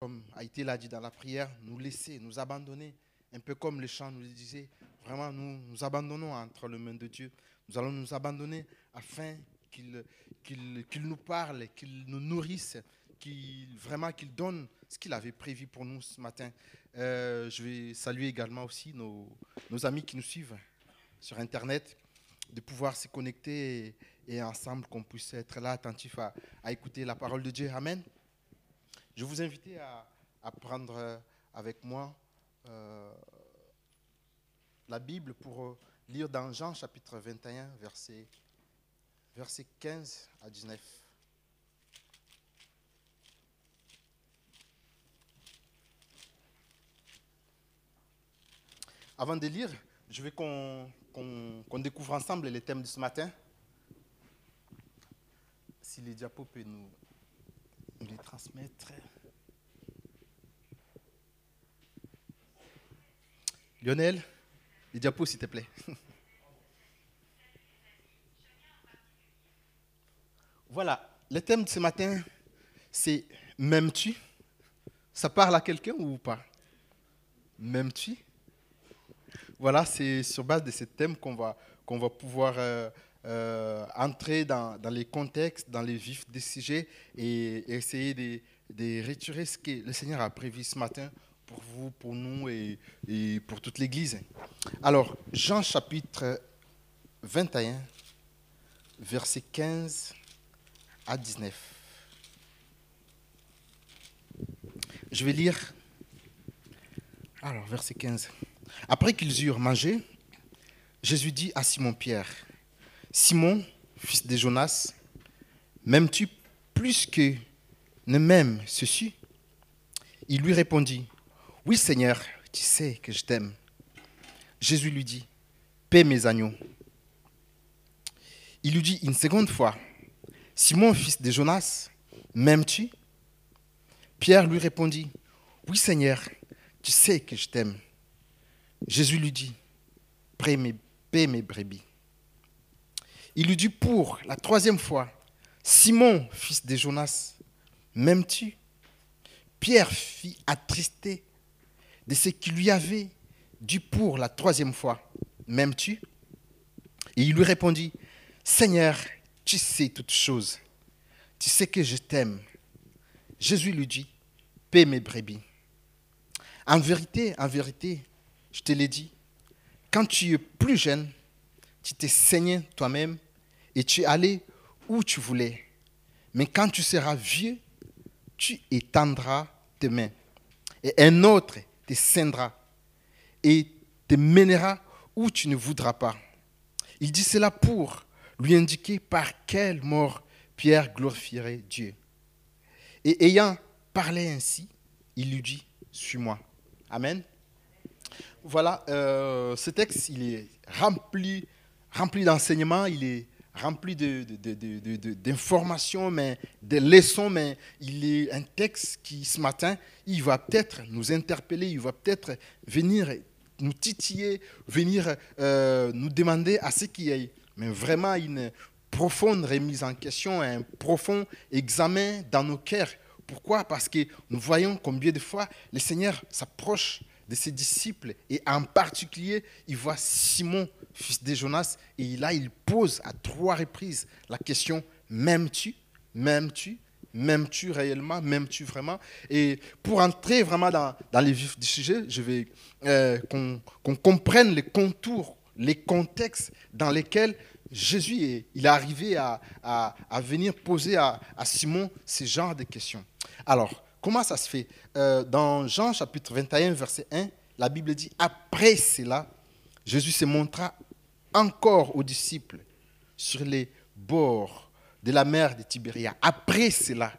comme été l'a dit dans la prière, nous laisser, nous abandonner, un peu comme le chant nous le disait, vraiment nous nous abandonnons entre les mains de Dieu. Nous allons nous abandonner afin qu'il nous parle, qu'il nous nourrisse, qu'il vraiment qu'il donne ce qu'il avait prévu pour nous ce matin. Euh, je vais saluer également aussi nos, nos amis qui nous suivent sur Internet, de pouvoir se connecter et, et ensemble qu'on puisse être là attentifs à, à écouter la parole de Dieu. Amen. Je vous invite à, prendre euh, avec moi euh, la Bible pour euh, lire dans Jean chapitre 21, verset, verset 15 à 19. Avant de lire, je veux qu'on découvre ensemble les thèmes de ce matin. Si les diapos peuvent nous, nous les transmettre. Lionel, les diapos, s'il te plaît. Voilà, le thème de ce matin, c'est M'aimes-tu? Ça parle à quelqu'un ou pas? M'aimes-tu? Voilà, c'est sur base de ce thème qu'on va, qu'on va pouvoir euh, euh, entrer dans, les contextes, dans les vifs des sujets et essayer de, retirer ce que le Seigneur a prévu ce matin pour vous, pour nous et, pour toute l'Église. Alors, Jean chapitre 21, verset 15 à 19. Je vais lire. Alors, verset 15. Après qu'ils eurent mangé, Jésus dit à Simon-Pierre, Simon, fils de Jonas, m'aimes-tu plus que ne m'aime ceci? Il lui répondit, Oui Seigneur, tu sais que je t'aime. Jésus lui dit, Paie mes agneaux. Il lui dit une seconde fois, Simon, fils de Jonas, m'aimes-tu? Pierre lui répondit, Oui Seigneur, tu sais que je t'aime. Jésus lui dit, Paie mes, paie mes brebis. Il lui dit pour la troisième fois, Simon, fils de Jonas, m'aimes-tu? Pierre fit attristé de ce qu'il lui avait dit pour la troisième fois, m'aimes-tu? Et il lui répondit, Seigneur, tu sais toutes choses, tu sais que je t'aime. Jésus lui dit, paie mes brebis. En vérité, en vérité, je te l'ai dit, quand tu es plus jeune, tu t'es saigné toi-même et tu es allé où tu voulais. Mais quand tu seras vieux, tu étendras tes mains. Et un autre te ceindra et te mènera où tu ne voudras pas. Il dit cela pour lui indiquer par quelle mort Pierre glorifierait Dieu. Et ayant parlé ainsi, il lui dit, suis-moi. Amen. Voilà, euh, ce texte, il est rempli, rempli d'enseignements, il est rempli de- de- de- d'informations, mais de leçons, mais il est un texte qui, ce matin, il va peut-être nous interpeller, il va peut-être venir nous titiller, venir euh, nous demander à ce qu'il y ait mais vraiment une profonde remise en question, un profond examen dans nos cœurs. Pourquoi? Parce que nous voyons combien de fois le Seigneur s'approche de ses disciples et en particulier, il voit Simon, fils de Jonas, et là, il pose à trois reprises la question M'aimes-tu? M'aimes-tu? M'aimes-tu réellement? M'aimes-tu vraiment? Et pour entrer vraiment dans, les vifs du sujet, je vais euh, qu'on comprenne les contours, les contextes dans lesquels Jésus est, il arrivé à, à- venir poser à, à Simon ce genre de questions. Alors, comment ça se fait? Euh, Dans Jean chapitre 21, verset 1, la Bible dit, après cela, Jésus se montra encore aux disciples sur les bords de la mer de Tibéria. Après cela,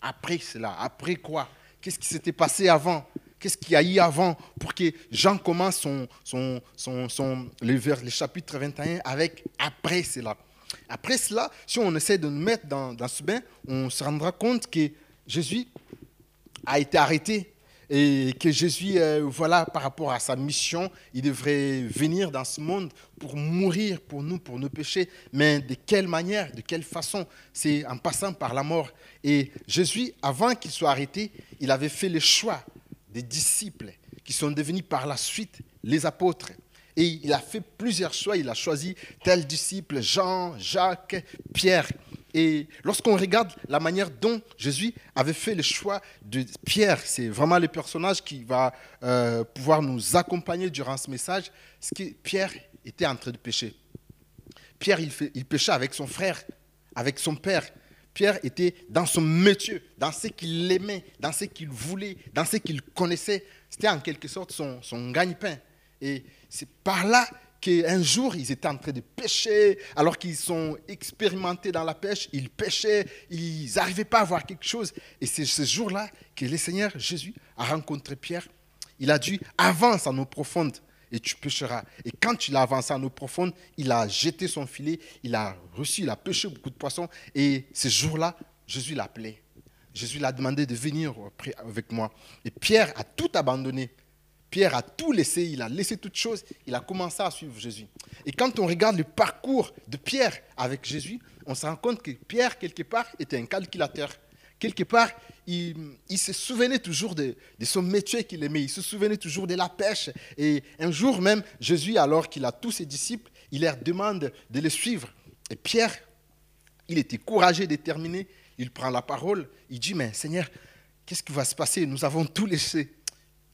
après cela, après quoi? Qu'est-ce qui s'était passé avant? Qu'est-ce qu'il y a eu avant pour que Jean commence son, son, son, son- le, le chapitre 21 avec après cela? Après cela, si on essaie de nous mettre dans ce bain, on se rendra compte que Jésus a été arrêté. Et que Jésus, euh, voilà, par rapport à sa mission, il devrait venir dans ce monde pour mourir pour nous, pour nos péchés. Mais de quelle manière, de quelle façon? C'est en passant par la mort. Et Jésus, avant qu'il soit arrêté, il avait fait le choix des disciples qui sont devenus par la suite les apôtres. Et il a fait plusieurs choix. Il a choisi tel disciple, Jean, Jacques, Pierre. Et lorsqu'on regarde la manière dont Jésus avait fait le choix de Pierre, c'est vraiment le personnage qui va euh, pouvoir nous accompagner durant ce message, ce que Pierre était en train de pécher. Pierre, il, péchait avec son frère, avec son père. Pierre était dans son métier, dans ce qu'il aimait, dans ce qu'il voulait, dans ce qu'il connaissait. C'était en quelque sorte son gagne-pain. Et c'est par là qu'un jour, ils étaient en train de pêcher, alors qu'ils sont expérimentés dans la pêche, ils pêchaient, ils n'arrivaient pas à voir quelque chose. Et c'est ce jour-là que le Seigneur Jésus a rencontré Pierre. Il a dit, avance en eau profonde et tu pêcheras. Et quand il a avancé en eau profonde, il a jeté son filet, il a reçu, il a pêché beaucoup de poissons. Et ce jour-là, Jésus l'a appelé. Jésus l'a demandé de venir avec moi. Et Pierre a tout abandonné. Pierre a tout laissé, il a laissé toutes choses, il a commencé à suivre Jésus. Et quand on regarde le parcours de Pierre avec Jésus, on se rend compte que Pierre, quelque part, était un calculateur. Quelque part, il, se souvenait toujours de, son métier qu'il aimait, il se souvenait toujours de la pêche. Et un jour même, Jésus, alors qu'il a tous ses disciples, il leur demande de les suivre. Et Pierre, il était courageux, déterminé, il prend la parole, il dit, mais Seigneur, qu'est-ce qui va se passer? Nous avons tout laissé.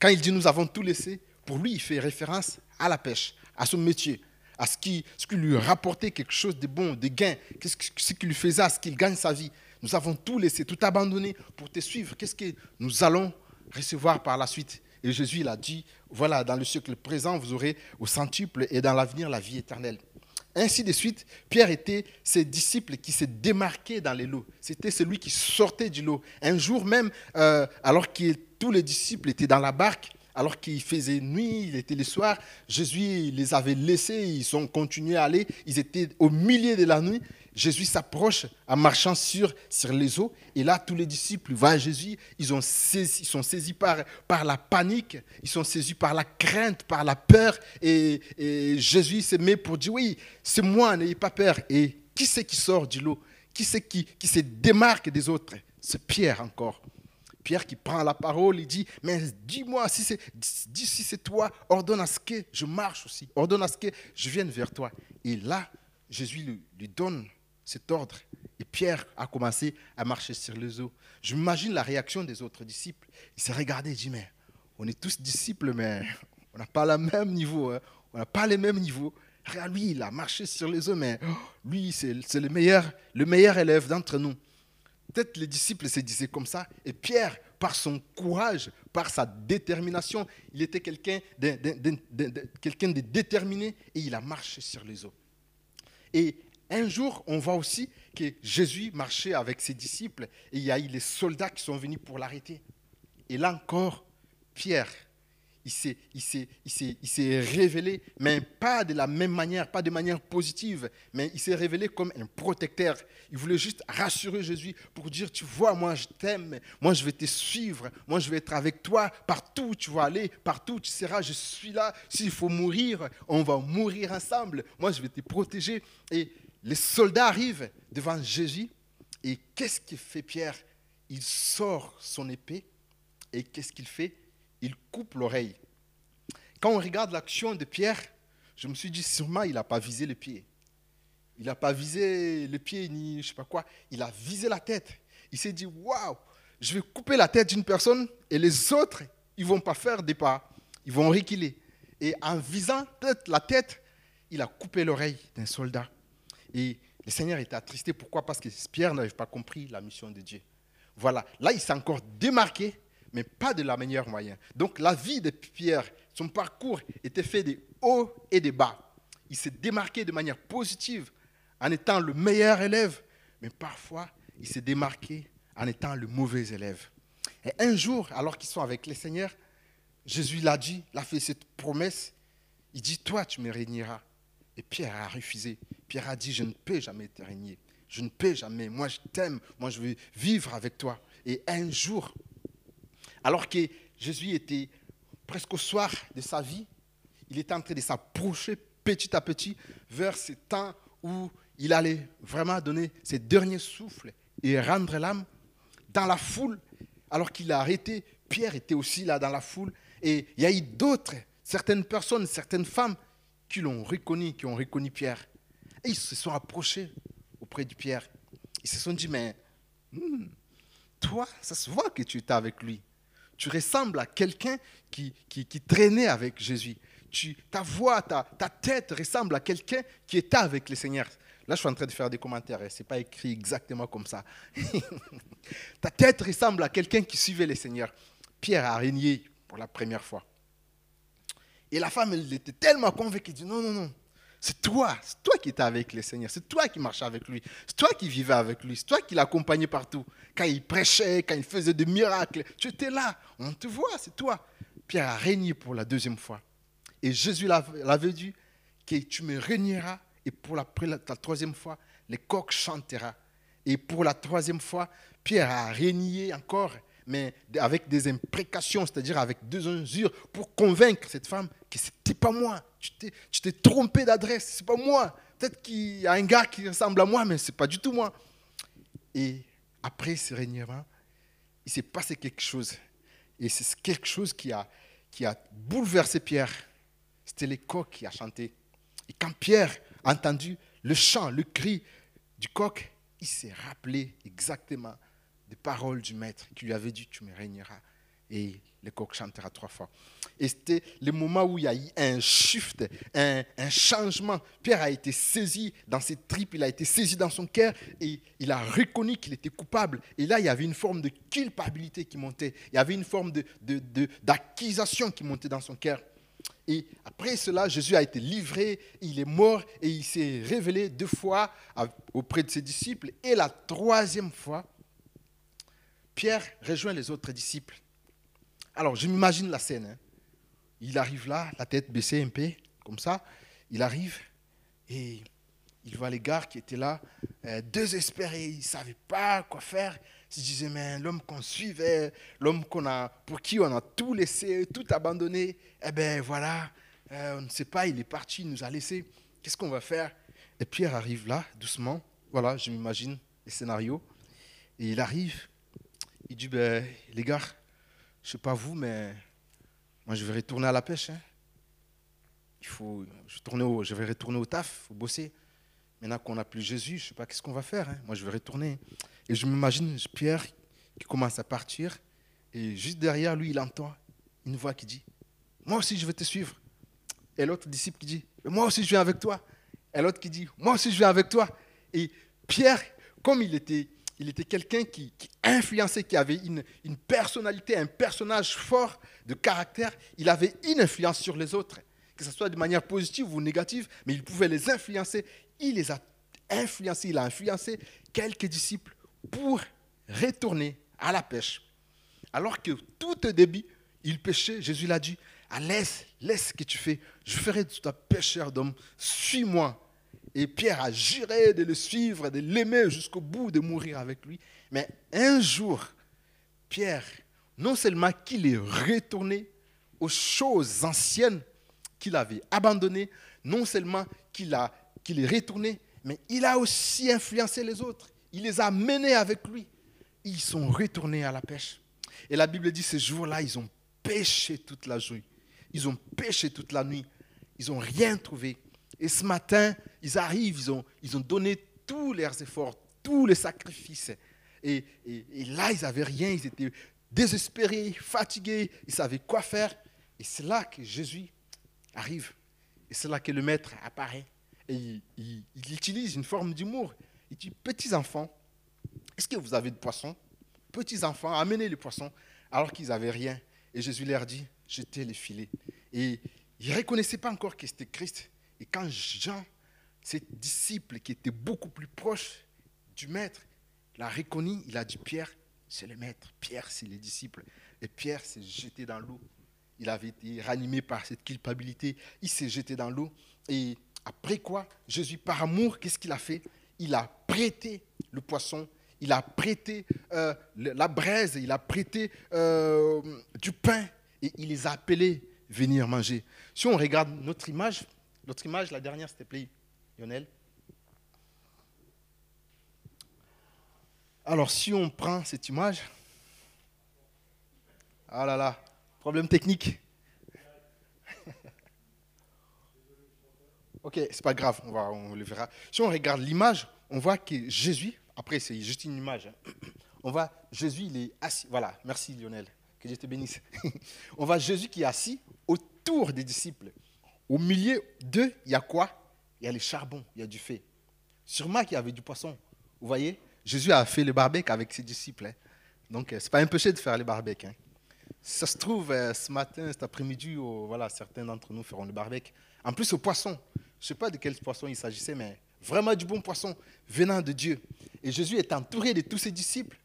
Quand il dit nous avons tout laissé, pour lui, il fait référence à la pêche, à son métier, à ce qui, ce lui rapportait quelque chose de bon, de gain, ce qui lui faisait à ce qu'il gagne sa vie. Nous avons tout laissé, tout abandonné pour te suivre. Qu'est-ce que nous allons recevoir par la suite? Et Jésus, il a dit, voilà, dans le siècle présent, vous aurez au centuple et dans l'avenir la vie éternelle. Ainsi de suite, Pierre était ses disciples qui se démarquaient dans les lots. C'était celui qui sortait du lot. Un jour même, euh, alors que tous les disciples étaient dans la barque, alors qu'il faisait nuit, il était le soir, Jésus les avait laissés, ils ont continué à aller, ils étaient au milieu de la nuit. Jésus s'approche en marchant sur, sur les eaux. Et là, tous les disciples voient Jésus. Ils, saisi, sont saisis par, par la panique, ils sont saisis par la crainte, par la peur. Et, Jésus se met pour dire, oui, c'est moi, n'ayez pas peur. Et qui c'est qui sort du lot? Qui c'est qui, qui se démarque des autres? C'est Pierre encore. Pierre qui prend la parole, il dit, mais dis-moi, si c'est dis si c'est toi, ordonne à ce que je marche aussi, ordonne à ce que je vienne vers toi. Et là, Jésus lui donne cet ordre. Et Pierre a commencé à marcher sur les eaux. Je m'imagine la réaction des autres disciples. Il s'est regardé et dit, mais on est tous disciples, mais on n'a pas le même niveau. Hein. On n'a pas les mêmes niveaux. Regarde, lui, il a marché sur les eaux, mais oh, lui, c'est le meilleur, le meilleur élève d'entre nous. Peut-être les disciples se disaient comme ça. Et Pierre, par son courage, par sa détermination, il était quelqu'un de, quelqu'un de déterminé et il a marché sur les eaux. Et un jour, on voit aussi que Jésus marchait avec ses disciples et il y a eu les soldats qui sont venus pour l'arrêter. Et là encore, Pierre, il s'est, révélé, mais pas de la même manière, pas de manière positive, mais il s'est révélé comme un protecteur. Il voulait juste rassurer Jésus pour dire, tu vois, moi je t'aime, moi je vais te suivre, moi je vais être avec toi, partout où tu vas aller, partout où tu seras, je suis là. S'il faut mourir, on va mourir ensemble, moi je vais te protéger. Et les soldats arrivent devant Jésus et qu'est-ce qu'il fait Pierre? Il sort son épée et qu'est-ce qu'il fait? Il coupe l'oreille. Quand on regarde l'action de Pierre, je me suis dit sûrement il n'a pas visé le pied. Il n'a pas visé le pied ni je sais pas quoi. Il a visé la tête. Il s'est dit waouh, je vais couper la tête d'une personne et les autres, ils vont pas faire des pas. Ils vont reculer. Et en visant la tête, il a coupé l'oreille d'un soldat. Et le Seigneur était attristé. Pourquoi? Parce que Pierre n'avait pas compris la mission de Dieu. Voilà. Là, il s'est encore démarqué, mais pas de la meilleure moyen. Donc, la vie de Pierre, son parcours était fait de hauts et de bas. Il s'est démarqué de manière positive en étant le meilleur élève, mais parfois, il s'est démarqué en étant le mauvais élève. Et un jour, alors qu'ils sont avec le Seigneur, Jésus l'a dit, il a fait cette promesse. Il dit, toi, tu me régneras. Et Pierre a refusé. Pierre a dit, je ne peux jamais te régner. Je ne peux jamais. Moi, je t'aime. Moi, je veux vivre avec toi. Et un jour, alors que Jésus était presque au soir de sa vie. Il était en train de s'approcher petit à petit vers ce temps où il allait vraiment donner ses derniers souffles et rendre l'âme dans la foule. Alors qu'il a arrêté, Pierre était aussi là dans la foule. Et il y a eu d'autres, certaines personnes, certaines femmes qui l'ont reconnu, qui ont reconnu Pierre. Et ils se sont approchés auprès de Pierre. Ils se sont dit, mais hmm, toi, ça se voit que tu étais avec lui. Tu ressembles à quelqu'un qui, qui, traînait avec Jésus. Ta voix, ta, ta tête ressemble à quelqu'un qui était avec le Seigneur. Là, je suis en train de faire des commentaires. Ce n'est pas écrit exactement comme ça. ta tête ressemble à quelqu'un qui suivait le Seigneur. Pierre a régné pour la première fois. Et la femme, elle était tellement convaincue, elle dit, non, non, non, c'est toi, c'est toi qui étais avec le Seigneur, c'est toi qui marchais avec lui, c'est toi qui vivais avec lui, c'est toi qui l'accompagnais partout. Quand il prêchait, quand il faisait des miracles, tu étais là, on te voit, c'est toi. Pierre a régné pour la deuxième fois. Et Jésus l'avait dit que tu me régneras et pour la, troisième fois, les coqs chantera. Et pour la troisième fois, Pierre a régné encore mais avec des imprécations, c'est-à-dire avec deux injures, pour convaincre cette femme que ce n'était pas moi. Tu t'es trompé d'adresse, c'est pas moi. Peut-être qu'il y a un gars qui ressemble à moi, mais ce n'est pas du tout moi. Et après ce régnement, il s'est passé quelque chose. Et c'est quelque chose qui a, qui a bouleversé Pierre. C'était les coqs qui a chanté. Et quand Pierre a entendu le chant, le cri du coq, il s'est rappelé exactement paroles du maître qui lui avait dit Tu me régneras. Et le coq chantera trois fois. Et c'était le moment où il y a eu un shift, un, changement. Pierre a été saisi dans ses tripes, il a été saisi dans son cœur et il a reconnu qu'il était coupable. Et là, il y avait une forme de culpabilité qui montait. Il y avait une forme d'accusation de, de, qui montait dans son cœur. Et après cela, Jésus a été livré, il est mort et il s'est révélé deux fois auprès de ses disciples. Et la troisième fois, Pierre rejoint les autres disciples. Alors, je m'imagine la scène. Hein. Il arrive là, la tête baissée un peu, comme ça. Il arrive et il voit les gars qui étaient là, euh, désespérés. Ils ne savaient pas quoi faire. Ils se disaient, mais l'homme qu'on suivait, l'homme qu'on a, pour qui on a tout laissé, tout abandonné, eh bien voilà, euh, on ne sait pas, il est parti, il nous a laissé. Qu'est-ce qu'on va faire? Et Pierre arrive là, doucement. Voilà, je m'imagine les scénarios. Et il arrive il dit, ben, les gars, je ne sais pas vous, mais moi je vais retourner à la pêche. Hein. Il faut, je, vais retourner au taf, il faut bosser. Maintenant qu'on n'a plus Jésus, je ne sais pas qu'est-ce qu'on va faire. Hein. Moi je vais retourner. Et je m'imagine Pierre qui commence à partir. Et juste derrière lui, il entend une voix qui dit, moi aussi je vais te suivre. Et l'autre disciple qui dit, moi aussi je viens avec toi. Et l'autre qui dit, moi aussi je viens avec toi. Et Pierre, comme il était il était quelqu'un qui, influençait, qui avait une, personnalité, un personnage fort de caractère. Il avait une influence sur les autres, que ce soit de manière positive ou négative, mais il pouvait les influencer. Il les a influencés, il a influencé quelques disciples pour retourner à la pêche. Alors que tout au début, il pêchait, Jésus l'a dit, laisse, laisse ce que tu fais, je ferai de toi pêcheur d'hommes, suis-moi. Et Pierre a juré de le suivre, de l'aimer jusqu'au bout, de mourir avec lui. Mais un jour, Pierre, non seulement qu'il est retourné aux choses anciennes qu'il avait abandonnées, non seulement qu'il est retourné, mais il a aussi influencé les autres. Il les a menés avec lui. Ils sont retournés à la pêche. Et la Bible dit, ce jour-là, ils ont pêché toute la journée. Ils ont pêché toute la nuit. Ils n'ont rien trouvé. Et ce matin, ils arrivent, ils ont, ils ont donné tous leurs efforts, tous les sacrifices. Et, là, ils n'avaient rien, ils étaient désespérés, fatigués, ils savaient quoi faire. Et c'est là que Jésus arrive. Et c'est là que le maître apparaît. Et il, utilise une forme d'humour. Il dit, petits enfants, est-ce que vous avez de poissons Petits enfants, amenez les poissons, alors qu'ils n'avaient rien. Et Jésus leur dit, jetez les filets. Et ils ne reconnaissaient pas encore que c'était Christ. Et quand Jean, ce disciple qui était beaucoup plus proche du maître, l'a reconnu, il a dit Pierre, c'est le maître. Pierre, c'est le disciple. Et Pierre s'est jeté dans l'eau. Il avait été ranimé par cette culpabilité. Il s'est jeté dans l'eau. Et après quoi, Jésus, par amour, qu'est-ce qu'il a fait? Il a prêté le poisson. il a prêté euh, la braise, il a prêté euh, du pain et il les a appelés venir manger. Si on regarde notre image, notre image, la dernière, s'il te Lionel. Alors, si on prend cette image, ah là là, problème technique. ok, c'est pas grave, on, va, on le verra. Si on regarde l'image, on voit que Jésus, après c'est juste une image, hein, on voit Jésus, il est assis. Voilà, merci Lionel, que Dieu te bénisse. on voit Jésus qui est assis autour des disciples. Au milieu d'eux, il y a quoi? Il y a le charbon, il y a du feu. Sûrement qu'il y avait du poisson. Vous voyez? Jésus a fait le barbecue avec ses disciples. Hein. Donc, euh, ce n'est pas un péché de faire le barbecue. Hein. Ça se trouve, euh, ce matin, cet après-midi, voilà, certains d'entre nous feront le barbecue. En plus, au poisson. Je ne sais pas de quel poisson il s'agissait, mais vraiment du bon poisson venant de Dieu. Et Jésus est entouré de tous ses disciples.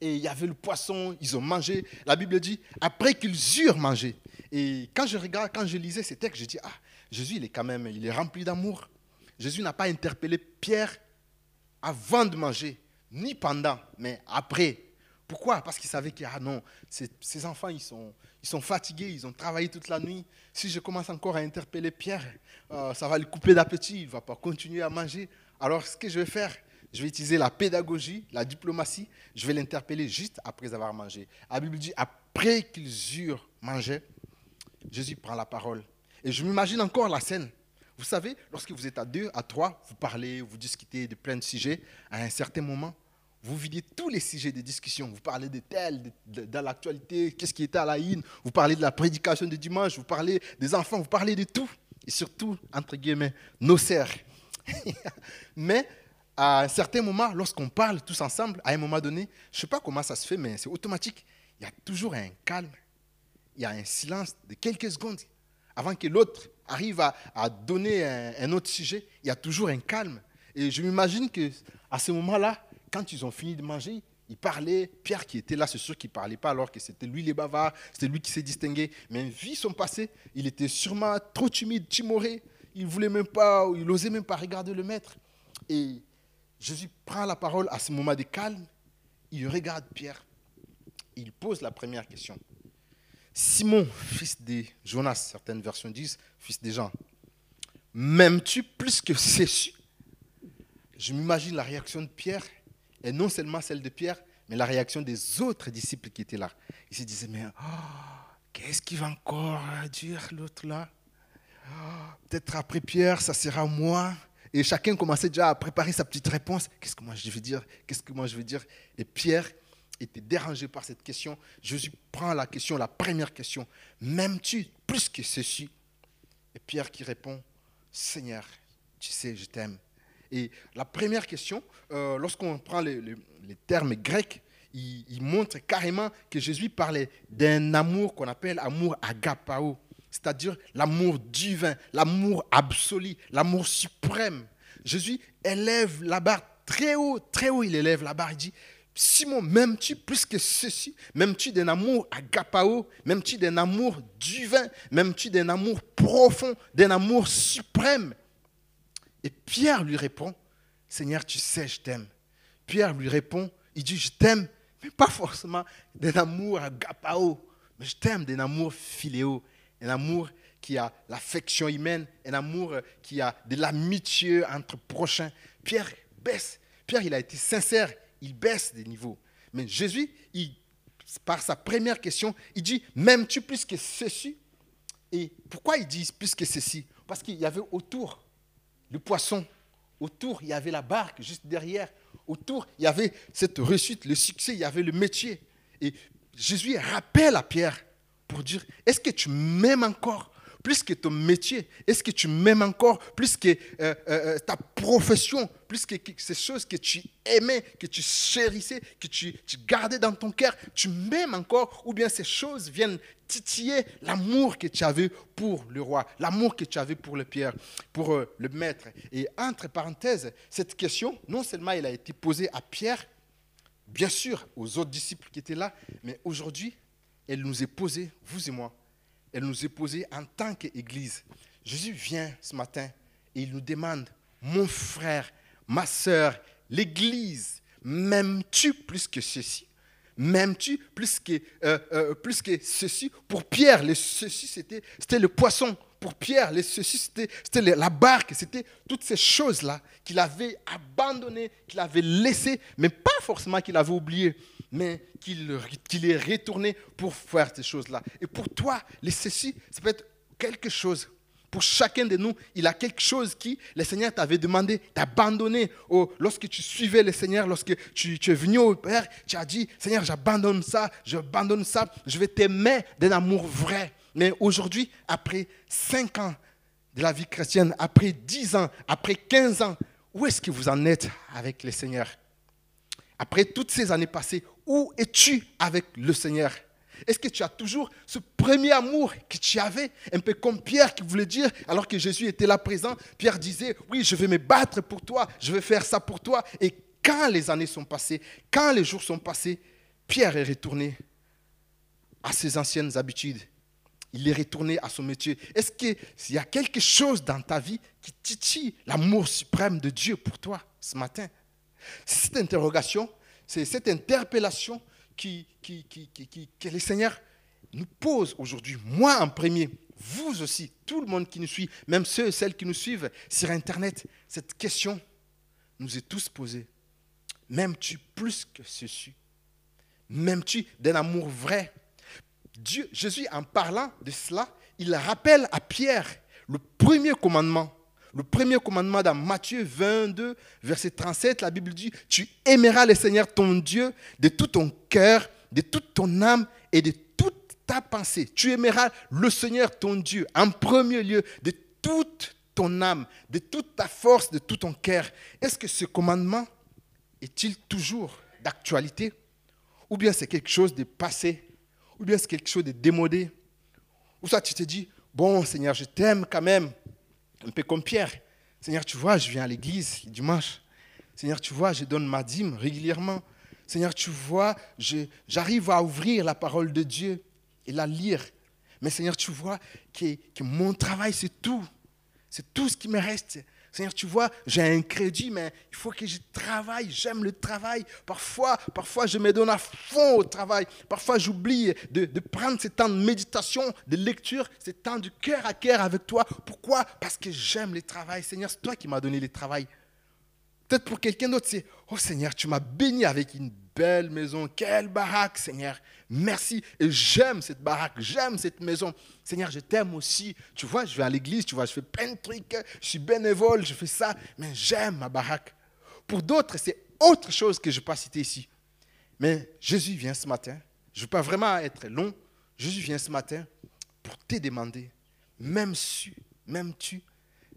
Et il y avait le poisson, ils ont mangé. La Bible dit, après qu'ils eurent mangé. Et quand je regarde, quand je lisais ces textes, je dis, ah, Jésus, il est quand même, il est rempli d'amour. Jésus n'a pas interpellé Pierre avant de manger, ni pendant, mais après. Pourquoi? Parce qu'il savait que ah non, ces, enfants, ils sont, fatigués, ils ont travaillé toute la nuit. Si je commence encore à interpeller Pierre, euh, ça va le couper d'appétit, il ne va pas continuer à manger. Alors, ce que je vais faire, je vais utiliser la pédagogie, la diplomatie. Je vais l'interpeller juste après avoir mangé. La Bible dit, après qu'ils eurent mangé, Jésus prend la parole. Et je m'imagine encore la scène. Vous savez, lorsque vous êtes à deux, à trois, vous parlez, vous discutez de plein de sujets, à un certain moment, vous videz tous les sujets de discussion. Vous parlez de tel, de, l'actualité, qu'est-ce qui était à la une, vous parlez de la prédication de dimanche, vous parlez des enfants, vous parlez de tout. Et surtout, entre guillemets, nos sœurs. mais à un certain moment, lorsqu'on parle tous ensemble, à un moment donné, je ne sais pas comment ça se fait, mais c'est automatique. Il y a toujours un calme, il y a un silence de quelques secondes avant que l'autre arrive à, donner un, autre sujet. Il y a toujours un calme. Et je m'imagine que à ce moment-là, quand ils ont fini de manger, ils parlaient. Pierre qui était là, c'est sûr qu'il ne parlait pas alors que c'était lui les bavards, c'était lui qui s'est distingué. Mais vu son passé, il était sûrement trop timide, timoré. Il voulait même pas, il n'osait même pas regarder le maître. Et Jésus prend la parole à ce moment de calme. Il regarde Pierre. Il pose la première question. Simon, fils de Jonas, certaines versions disent, fils de Jean, m'aimes-tu plus que Césus Je m'imagine la réaction de Pierre et non seulement celle de Pierre, mais la réaction des autres disciples qui étaient là. Ils se disaient, mais oh, qu'est-ce qu'il va encore dire l'autre là? Oh, Peut-être après Pierre, ça sera moi. Et chacun commençait déjà à préparer sa petite réponse. Qu'est-ce que moi je vais dire? Qu'est-ce que moi je vais dire? Et Pierre était dérangé par cette question. Jésus prend la question, la première question. M'aimes-tu plus que ceci? Et Pierre qui répond, Seigneur, tu sais, je t'aime. Et la première question, euh, lorsqu'on prend les, termes grecs, il, montre carrément que Jésus parlait d'un amour qu'on appelle amour agapao, c'est-à-dire l'amour divin, l'amour absolu, l'amour suprême. Jésus élève la barre très haut, très haut, il élève la barre, il dit, Simon, m'aimes-tu plus que ceci? M'aimes-tu d'un amour agapao? M'aimes-tu d'un amour divin? M'aimes-tu d'un amour profond, d'un amour suprême? Et Pierre lui répond, Seigneur, tu sais, je t'aime. Pierre lui répond, il dit, je t'aime, mais pas forcément d'un amour agapao, mais je t'aime d'un amour philéo, un amour qui a l'affection humaine, un amour qui a de l'amitié entre prochains. Pierre baisse. Pierre, il a été sincère, il baisse des niveaux. Mais Jésus, par sa première question, il dit, m'aimes-tu plus que ceci? Et pourquoi il dit plus que ceci? Parce qu'il y avait autour le poisson. Autour, il y avait la barque, juste derrière. Autour, il y avait cette réussite, le succès, il y avait le métier. Et Jésus rappelle à Pierre pour dire, est-ce que tu m'aimes encore plus que ton métier? Est-ce que tu m'aimes encore plus que euh, euh, euh, ta profession, plus que, ces choses que tu aimais, que tu chérissais, que tu, tu gardais dans ton cœur? Tu m'aimes encore? Ou bien ces choses viennent titiller l'amour que tu avais pour le roi, l'amour que tu avais pour le Pierre, pour le maître? Et entre parenthèses, cette question, non seulement elle a été posée à Pierre, bien sûr aux autres disciples qui étaient là, mais aujourd'hui, elle nous est posée, vous et moi, elle nous est posée en tant qu'Église. Jésus vient ce matin et il nous demande, mon frère, ma soeur, l'Église, m'aimes-tu plus que ceci? M'aimes-tu plus que, euh, euh, plus que ceci? Pour Pierre, le ceci, c'était, le poisson. Pour Pierre, le ceci, c'était, c'était la barque. C'était toutes ces choses-là qu'il avait abandonnées, qu'il avait laissées, mais pas forcément qu'il avait oubliées, mais qu'il, est retourné pour faire ces choses-là. Et pour toi, les ceci, ça peut être quelque chose pour chacun de nous, il a quelque chose qui, le Seigneur t'avait demandé d'abandonner. Oh, lorsque tu suivais le Seigneur, lorsque tu, es venu au Père, tu as dit, Seigneur, j'abandonne ça, j'abandonne ça, je vais t'aimer d'un amour vrai. Mais aujourd'hui, après 5 ans de la vie chrétienne, après 10 ans, après 15 ans, où est-ce que vous en êtes avec le Seigneur? Après toutes ces années passées, où es-tu avec le Seigneur? Est-ce que tu as toujours ce premier amour que tu avais Un peu comme Pierre qui voulait dire, alors que Jésus était là présent, Pierre disait, oui, je vais me battre pour toi, je vais faire ça pour toi. Et quand les années sont passées, quand les jours sont passés, Pierre est retourné à ses anciennes habitudes. Il est retourné à son métier. Est-ce qu'il y a quelque chose dans ta vie qui titille l'amour suprême de Dieu pour toi ce matin? C'est cette interrogation, c'est cette interpellation qui, qui, qui, que le Seigneur nous pose aujourd'hui, moi en premier, vous aussi, tout le monde qui nous suit, même ceux et celles qui nous suivent sur Internet, cette question nous est tous posée. M'aimes-tu plus que ceci? M'aimes-tu d'un amour vrai? Dieu, Jésus, en parlant de cela, il rappelle à Pierre le premier commandement. Le premier commandement dans Matthieu 22, verset 37, la Bible dit, tu aimeras le Seigneur ton Dieu de tout ton cœur, de toute ton âme et de toute ta pensée. Tu aimeras le Seigneur ton Dieu en premier lieu de toute ton âme, de toute ta force, de tout ton cœur. Est-ce que ce commandement est-il toujours d'actualité? Ou bien c'est quelque chose de passé? Ou bien c'est quelque chose de démodé? Ou ça tu te dis, bon Seigneur, je t'aime quand même, un peu comme Pierre. Seigneur, tu vois, je viens à l'église dimanche. Seigneur, tu vois, je donne ma dîme régulièrement. Seigneur, tu vois, j'arrive à ouvrir la parole de Dieu et la lire. Mais Seigneur, tu vois que, mon travail, c'est tout. C'est tout ce qui me reste. Seigneur, tu vois, j'ai un crédit, mais il faut que je travaille. J'aime le travail. Parfois, parfois, je me donne à fond au travail. Parfois, j'oublie de, de, prendre ce temps de méditation, de lecture, ce temps du cœur à cœur avec toi. Pourquoi? Parce que j'aime le travail. Seigneur, c'est toi qui m'as donné le travail. Peut-être pour quelqu'un d'autre, c'est Oh Seigneur, tu m'as béni avec une belle maison. Quelle baraque, Seigneur. Merci. Et j'aime cette baraque, j'aime cette maison. Seigneur, je t'aime aussi. Tu vois, je vais à l'église, tu vois, je fais plein de trucs. Je suis bénévole, je fais ça. Mais j'aime ma baraque. Pour d'autres, c'est autre chose que je ne vais pas citer ici. Mais Jésus vient ce matin. Je ne veux pas vraiment être long. Jésus vient ce matin pour te demander, même tu, même tu,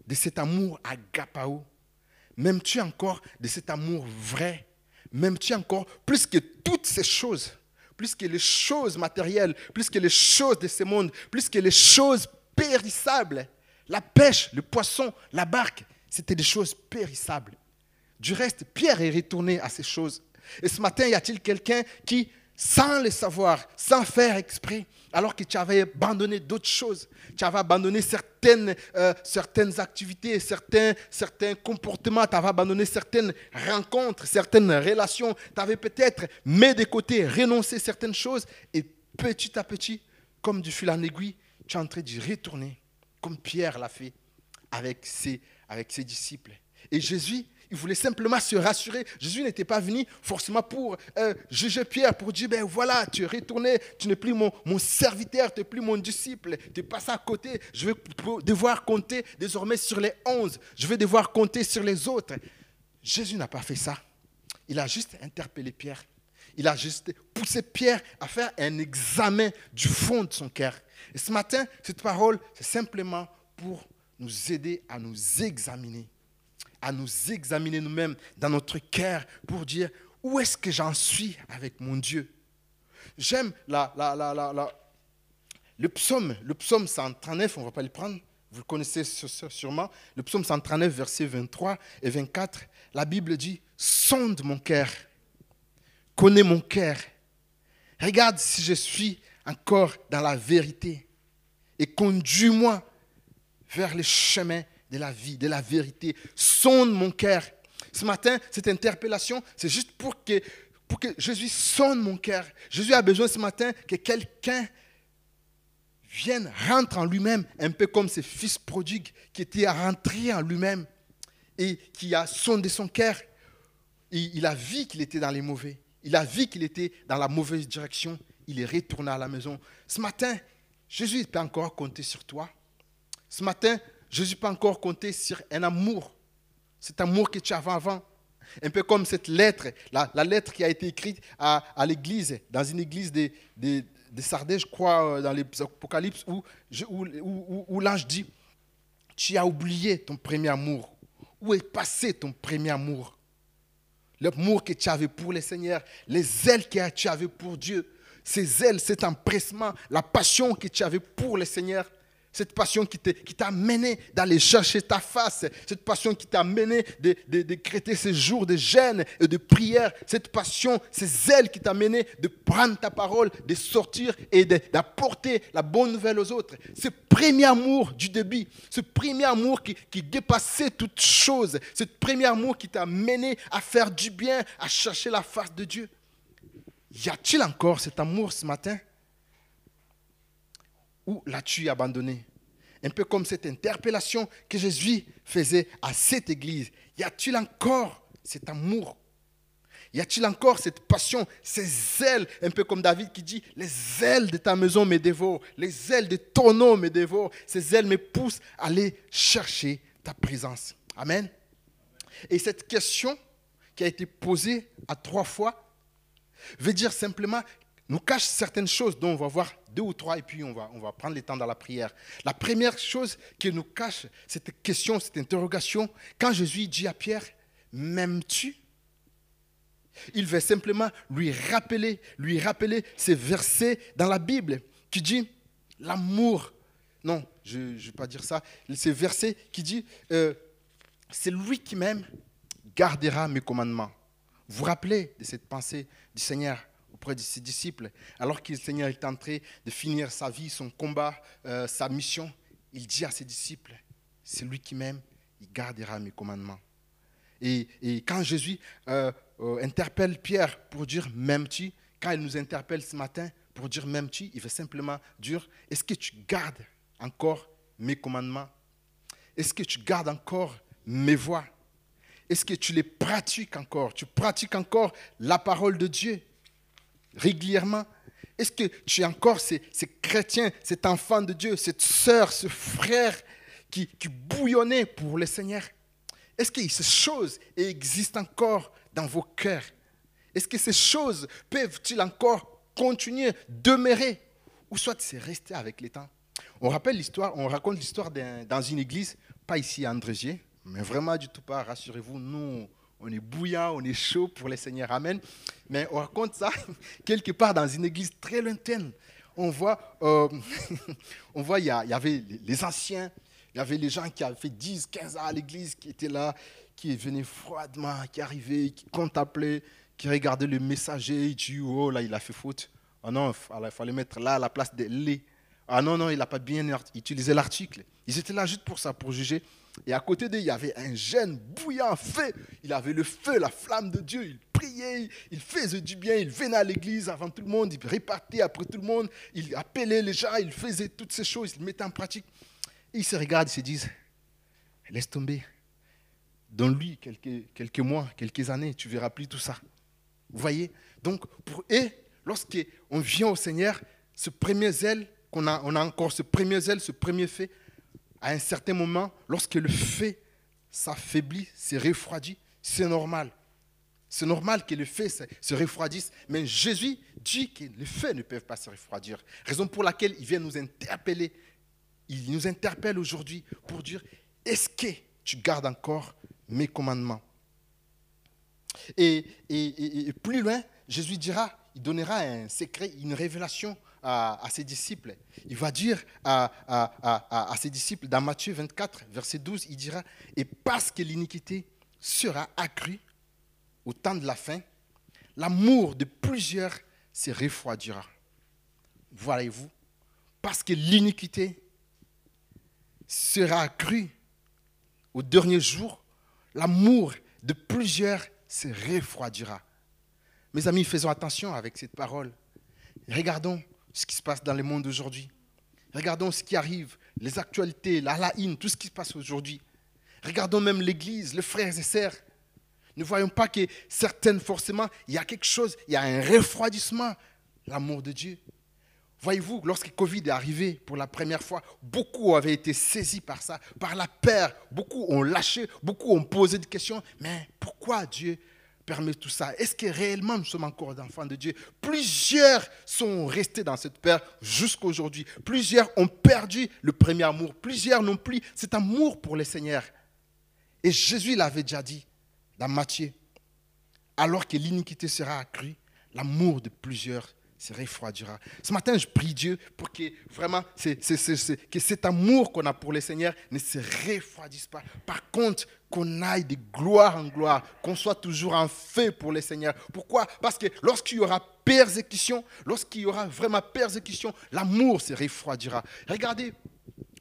de cet amour agapao? M'aimes-tu encore de cet amour vrai? M'aimes-tu encore plus que toutes ces choses? Plus que les choses matérielles, plus que les choses de ce monde, plus que les choses périssables? La pêche, le poisson, la barque, c'était des choses périssables. Du reste, Pierre est retourné à ces choses. Et ce matin, y a-t-il quelqu'un qui sans le savoir, sans faire exprès, alors que tu avais abandonné d'autres choses. Tu avais abandonné certaines, euh, certaines activités, certains, certains comportements, tu avais abandonné certaines rencontres, certaines relations. Tu avais peut-être mis de côté, renoncé certaines choses. Et petit à petit, comme du fil en aiguille, tu es en train d'y retourner, comme Pierre l'a fait avec ses, avec ses disciples. Et Jésus, il voulait simplement se rassurer. Jésus n'était pas venu forcément pour euh, juger Pierre, pour dire, ben voilà, tu es retourné, tu n'es plus mon, mon serviteur, tu n'es plus mon disciple, tu es passé à côté, je vais devoir compter désormais sur les onze, je vais devoir compter sur les autres. Jésus n'a pas fait ça. Il a juste interpellé Pierre. Il a juste poussé Pierre à faire un examen du fond de son cœur. Et ce matin, cette parole, c'est simplement pour nous aider à nous examiner à nous examiner nous-mêmes dans notre cœur pour dire où est-ce que j'en suis avec mon Dieu? J'aime la, la, la, le psaume, le psaume 139, on ne va pas le prendre, vous le connaissez sûrement, le psaume 139, versets 23 et 24, la Bible dit, sonde mon cœur, connais mon cœur, regarde si je suis encore dans la vérité et conduis-moi vers les chemins de la vie, de la vérité. Sonde mon cœur. Ce matin, cette interpellation, c'est juste pour que, Jésus sonne mon cœur. Jésus a besoin ce matin que quelqu'un vienne, rentre en lui-même, un peu comme ce fils prodigue qui était rentré en lui-même et qui a sondé son cœur. il a vu qu'il était dans les mauvais. Il a vu qu'il était dans la mauvaise direction. Il est retourné à la maison. Ce matin, Jésus peut encore compter sur toi. Ce matin, Jésus peut encore compter sur un amour. Cet amour que tu avais avant. Un peu comme cette lettre, la, lettre qui a été écrite à, l'église, dans une église de, de, je crois, euh, dans l'Apocalypse, où, où, où l'ange dit, tu as oublié ton premier amour. Où est passé ton premier amour? L'amour que tu avais pour le Seigneur, les ailes que tu avais pour Dieu, ces ailes, cet empressement, la passion que tu avais pour le Seigneur. Cette passion qui t'a mené d'aller chercher ta face. Cette passion qui t'a mené de, de, ces jours de jeûne et de prière. Cette passion, ces ailes qui t'a mené de prendre ta parole, de sortir et d'apporter la bonne nouvelle aux autres. Ce premier amour du début. Ce premier amour qui, qui dépassait toute chose. Ce premier amour qui t'a mené à faire du bien, à chercher la face de Dieu. Y a-t-il encore cet amour ce matin? Où l'as-tu abandonné? Un peu comme cette interpellation que Jésus faisait à cette église. Y a-t-il encore cet amour? Y a-t-il encore cette passion, ces ailes, un peu comme David qui dit, les ailes de ta maison me dévorent, les ailes de ton nom me dévorent, ces ailes me poussent à aller chercher ta présence. Amen. Et cette question qui a été posée à trois fois veut dire simplement nous cache certaines choses dont on va voir deux ou trois et puis on va, on va prendre le temps dans la prière. La première chose qui nous cache cette question, cette interrogation, quand Jésus dit à Pierre, m'aimes-tu? Il veut simplement lui rappeler, lui rappeler ces versets dans la Bible qui dit l'amour. Non, je ne vais pas dire ça. Ces versets qui dit, euh, c'est lui qui m'aime, gardera mes commandements. Vous vous rappelez de cette pensée du Seigneur? Auprès de ses disciples, alors que le Seigneur est en train de finir sa vie, son combat, euh, sa mission, il dit à ses disciples, c'est lui qui m'aime, il gardera mes commandements. Et, quand Jésus euh, euh, interpelle Pierre pour dire m'aimes-tu, quand il nous interpelle ce matin pour dire m'aimes-tu, il veut simplement dire est-ce que tu gardes encore mes commandements? Est-ce que tu gardes encore mes voies? Est-ce que tu les pratiques encore? Tu pratiques encore la parole de Dieu? Régulièrement. Est-ce que tu es encore ces, chrétiens, cet enfant de Dieu, cette sœur, ce frère qui, bouillonnait pour le Seigneur? Est-ce que ces choses existent encore dans vos cœurs? Est-ce que ces choses peuvent-ils encore continuer, demeurer? Ou soit c'est resté avec les temps? On rappelle l'histoire, on raconte l'histoire dans une église, pas ici à Andrézier, mais vraiment du tout pas, rassurez-vous, nous, on est bouillant, on est chaud pour le Seigneur. Amen. Mais on raconte ça quelque part dans une église très lointaine. On voit, euh, on voit il, y, avait les anciens, il y avait les gens qui avaient fait 10, 15 ans à l'église, qui étaient là, qui venaient froidement, qui arrivaient, qui contemplaient, qui regardaient le messager, disaient, oh là, il a fait faute. Ah non, il fallait mettre là à la place des les. Ah non, non, il n'a pas bien utilisé l'article. Ils étaient là juste pour ça, pour juger. Et à côté d'eux, il y avait un jeune bouillant feu. Il avait le feu, la flamme de Dieu. Il priait, il faisait du bien. Il venait à l'église avant tout le monde. Il répartait après tout le monde. Il appelait les gens. Il faisait toutes ces choses. Il mettait en pratique. Et ils se regardent, ils se disent Laisse tomber. Donne-lui quelques, quelques mois, quelques années. Tu verras plus tout ça. Vous voyez? Donc, pour eux, lorsqu'on vient au Seigneur, ce premier zèle, qu'on a, on a encore ce premier zèle, ce premier fait, à un certain moment, lorsque le feu s'affaiblit, se refroidit, c'est normal. C'est normal que le feu se refroidisse, mais Jésus dit que les feux ne peuvent pas se refroidir. Raison pour laquelle il vient nous interpeller. Il nous interpelle aujourd'hui pour dire, est-ce que tu gardes encore mes commandements? Et, plus loin, Jésus dira, il donnera un secret, une révélation à, ses disciples. Il va dire à, à, ses disciples dans Matthieu 24, verset 12, il dira, et parce que l'iniquité sera accrue au temps de la fin, l'amour de plusieurs se refroidira. Voyez-vous, parce que l'iniquité sera accrue au dernier jour, l'amour de plusieurs se refroidira. Mes amis, faisons attention avec cette parole. Regardons ce qui se passe dans le monde aujourd'hui. Regardons ce qui arrive, les actualités, la haine, tout ce qui se passe aujourd'hui. Regardons même l'Église, les frères et sœurs. Ne voyons pas que certaines, forcément, il y a quelque chose, il y a un refroidissement, l'amour de Dieu. Voyez-vous, lorsque Covid est arrivé pour la première fois, beaucoup avaient été saisis par ça, par la peur. Beaucoup ont lâché, beaucoup ont posé des questions. Mais pourquoi Dieu permet tout ça? Est-ce que réellement nous sommes encore enfants de Dieu? Plusieurs sont restés dans cette peur jusqu'à aujourd'hui. Plusieurs ont perdu le premier amour. Plusieurs n'ont plus cet amour pour le Seigneur. Et Jésus l'avait déjà dit dans Matthieu. Alors que l'iniquité sera accrue, l'amour de plusieurs se refroidira. Ce matin, je prie Dieu pour que vraiment que cet amour qu'on a pour le Seigneur ne se refroidisse pas. Par contre, qu'on aille de gloire en gloire, qu'on soit toujours en feu pour le Seigneur. Pourquoi? Parce que lorsqu'il y aura persécution, lorsqu'il y aura vraiment persécution, l'amour se refroidira. Regardez,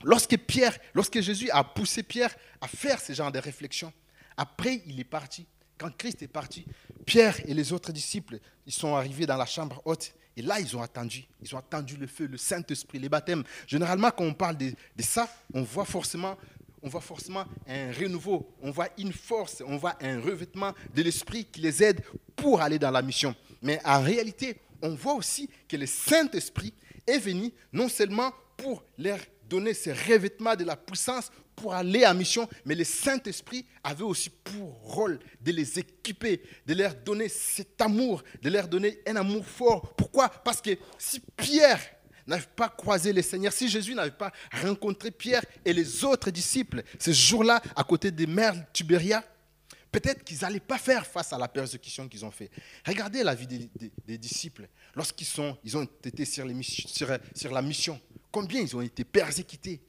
lorsque Pierre, lorsque Jésus a poussé Pierre à faire ce genre de réflexion, après il est parti. Quand Christ est parti, Pierre et les autres disciples, ils sont arrivés dans la chambre haute et là, ils ont attendu. Ils ont attendu le feu, le Saint-Esprit, les baptêmes. Généralement, quand on parle de, ça, on voit forcément on voit forcément un renouveau, on voit une force, on voit un revêtement de l'esprit qui les aide pour aller dans la mission. Mais en réalité, on voit aussi que le Saint-Esprit est venu non seulement pour leur donner ce revêtement de la puissance pour aller en mission, mais le Saint-Esprit avait aussi pour rôle de les équiper, de leur donner cet amour, de leur donner un amour fort. Pourquoi? Parce que si Pierre n'avait pas croisé le Seigneur, si Jésus n'avait pas rencontré Pierre et les autres disciples ce jour-là à côté des mers Tibéria, peut-être qu'ils n'allaient pas faire face à la persécution qu'ils ont fait. Regardez la vie des, disciples lorsqu'ils ils ont été sur la mission. Combien ils ont été persécutés?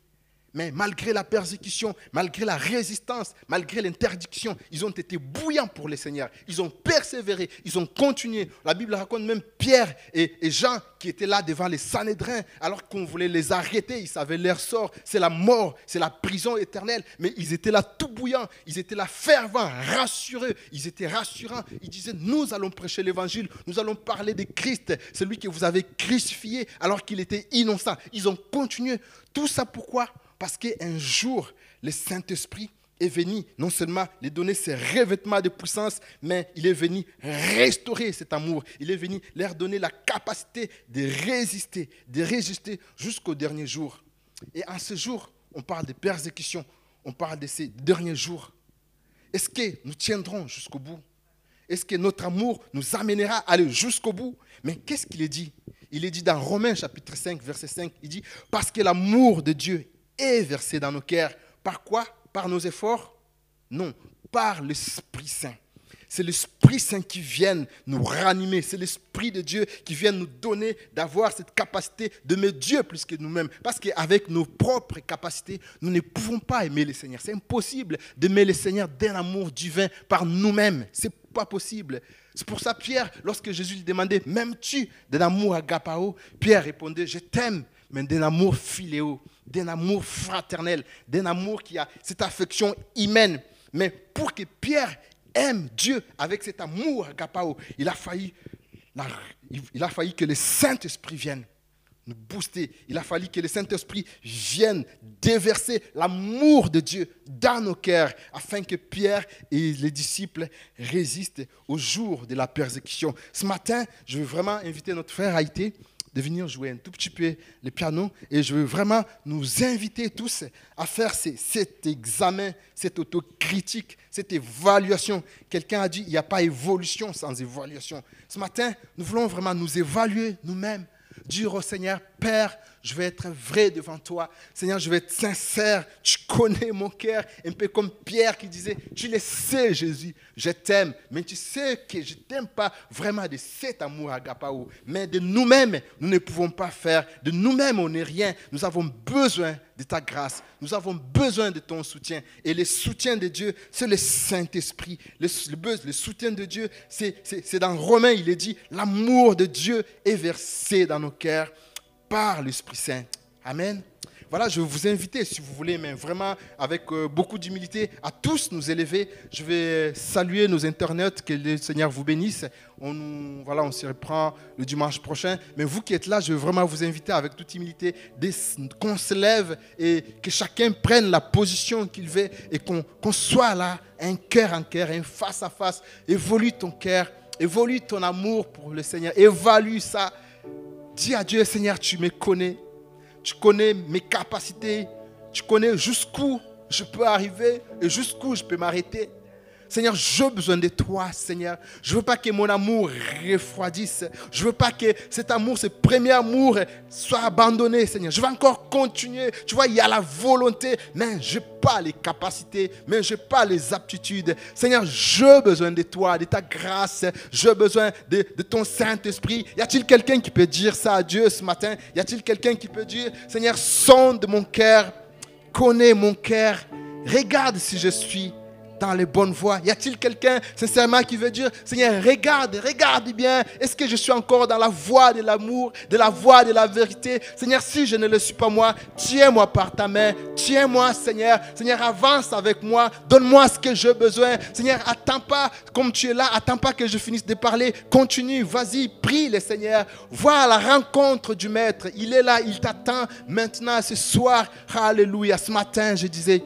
Mais malgré la persécution, malgré la résistance, malgré l'interdiction, ils ont été bouillants pour le Seigneur. Ils ont persévéré, ils ont continué. La Bible raconte même Pierre et, Jean qui étaient là devant les Sanhédrins, alors qu'on voulait les arrêter. Ils savaient leur sort, c'est la mort, c'est la prison éternelle. Mais ils étaient là tout bouillants, ils étaient là fervents, rassurés. Ils étaient rassurants. Ils disaient, nous allons prêcher l'évangile, nous allons parler de Christ, celui que vous avez crucifié alors qu'il était innocent. Ils ont continué. Tout ça pourquoi? Parce qu'un jour, le Saint-Esprit est venu non seulement lui donner ses revêtements de puissance, mais il est venu restaurer cet amour. Il est venu leur donner la capacité de résister, de résister jusqu'au dernier jour. Et en ce jour, on parle de persécution, on parle de ces derniers jours. Est-ce que nous tiendrons jusqu'au bout? Est-ce que notre amour nous amènera à aller jusqu'au bout? Mais qu'est-ce qu'il est dit? Il est dit dans Romains chapitre 5, verset 5, il dit, parce que l'amour de Dieu est versé dans nos cœurs. Par quoi? Par nos efforts? Non, par l'Esprit Saint. C'est l'Esprit Saint qui vient nous ranimer. C'est l'Esprit de Dieu qui vient nous donner d'avoir cette capacité d'aimer Dieu plus que nous-mêmes. Parce qu'avec nos propres capacités, nous ne pouvons pas aimer le Seigneur. C'est impossible d'aimer le Seigneur d'un amour divin par nous-mêmes. C'est pas possible. C'est pour ça, Pierre, lorsque Jésus lui demandait, M'aimes-tu d'un amour agapao Pierre répondait, Je t'aime, mais d'un amour philéo d'un amour fraternel, d'un amour qui a cette affection humaine. Mais pour que Pierre aime Dieu avec cet amour agapao, il a failli, il a failli que le Saint-Esprit vienne nous booster. Il a fallu que le Saint-Esprit vienne déverser l'amour de Dieu dans nos cœurs afin que Pierre et les disciples résistent au jour de la persécution. Ce matin, je veux vraiment inviter notre frère Haïté de venir jouer un tout petit peu le piano et je veux vraiment nous inviter tous à faire cet examen, cette autocritique, cette évaluation. Quelqu'un a dit, il n'y a pas évolution sans évaluation. Ce matin, nous voulons vraiment nous évaluer nous-mêmes, dire au Seigneur, Père, je vais être vrai devant toi. Seigneur, je vais être sincère. Tu connais mon cœur. Un peu comme Pierre qui disait, tu le sais, Jésus, je t'aime. Mais tu sais que je ne t'aime pas vraiment de cet amour agapao. Mais de nous-mêmes, nous ne pouvons pas faire. De nous-mêmes, on n'est rien. Nous avons besoin de ta grâce. Nous avons besoin de ton soutien. Et le soutien de Dieu, c'est le Saint-Esprit. Le, le, soutien de Dieu, c'est dans Romains, il est dit, l'amour de Dieu est versé dans nos cœurs par l'Esprit Saint. Amen. voilà, je vais vous inviter, si vous voulez, mais vraiment avec euh, beaucoup d'humilité, à tous nous élever. Je vais saluer nos internautes, que le Seigneur vous bénisse. On, voilà, on se reprend le dimanche prochain. Mais vous qui êtes là, je veux vraiment vous inviter avec toute humilité qu'on se lève et que chacun prenne la position qu'il veut et qu'on qu'on soit là, un cœur en cœur, un face à face. Évolue ton cœur, évolue ton amour pour le Seigneur, évalue ça. Dis à Dieu, Seigneur, tu me connais. Tu connais mes capacités. Tu connais jusqu'où je peux arriver et jusqu'où je peux m'arrêter. Seigneur, j'ai besoin de toi, Seigneur. Je ne veux pas que mon amour refroidisse. Je ne veux pas que cet amour, ce premier amour, soit abandonné, Seigneur. Je veux encore continuer. Tu vois, il y a la volonté, mais je n'ai pas les capacités, mais je n'ai pas les aptitudes. Seigneur, j'ai besoin de toi, de ta grâce. J'ai besoin de, de ton Saint-Esprit. Y a-t-il quelqu'un qui peut dire ça à Dieu ce matin? Y a-t-il quelqu'un qui peut dire, Seigneur, sonde mon cœur, connais mon cœur, regarde si je suis dans les bonnes voies. Y a-t-il quelqu'un sincèrement qui veut dire, Seigneur, regarde, regarde bien, est-ce que je suis encore dans la voie de l'amour, de la voie de la vérité? Seigneur, si je ne le suis pas moi, tiens-moi par ta main, tiens-moi, Seigneur. Seigneur, avance avec moi, donne-moi ce que j'ai besoin. Seigneur, attends pas, comme tu es là, attends pas que je finisse de parler. Continue, vas-y, prie le Seigneur. Vois la rencontre du Maître. Il est là, il t'attend maintenant ce soir. Alléluia. Ce matin, je disais,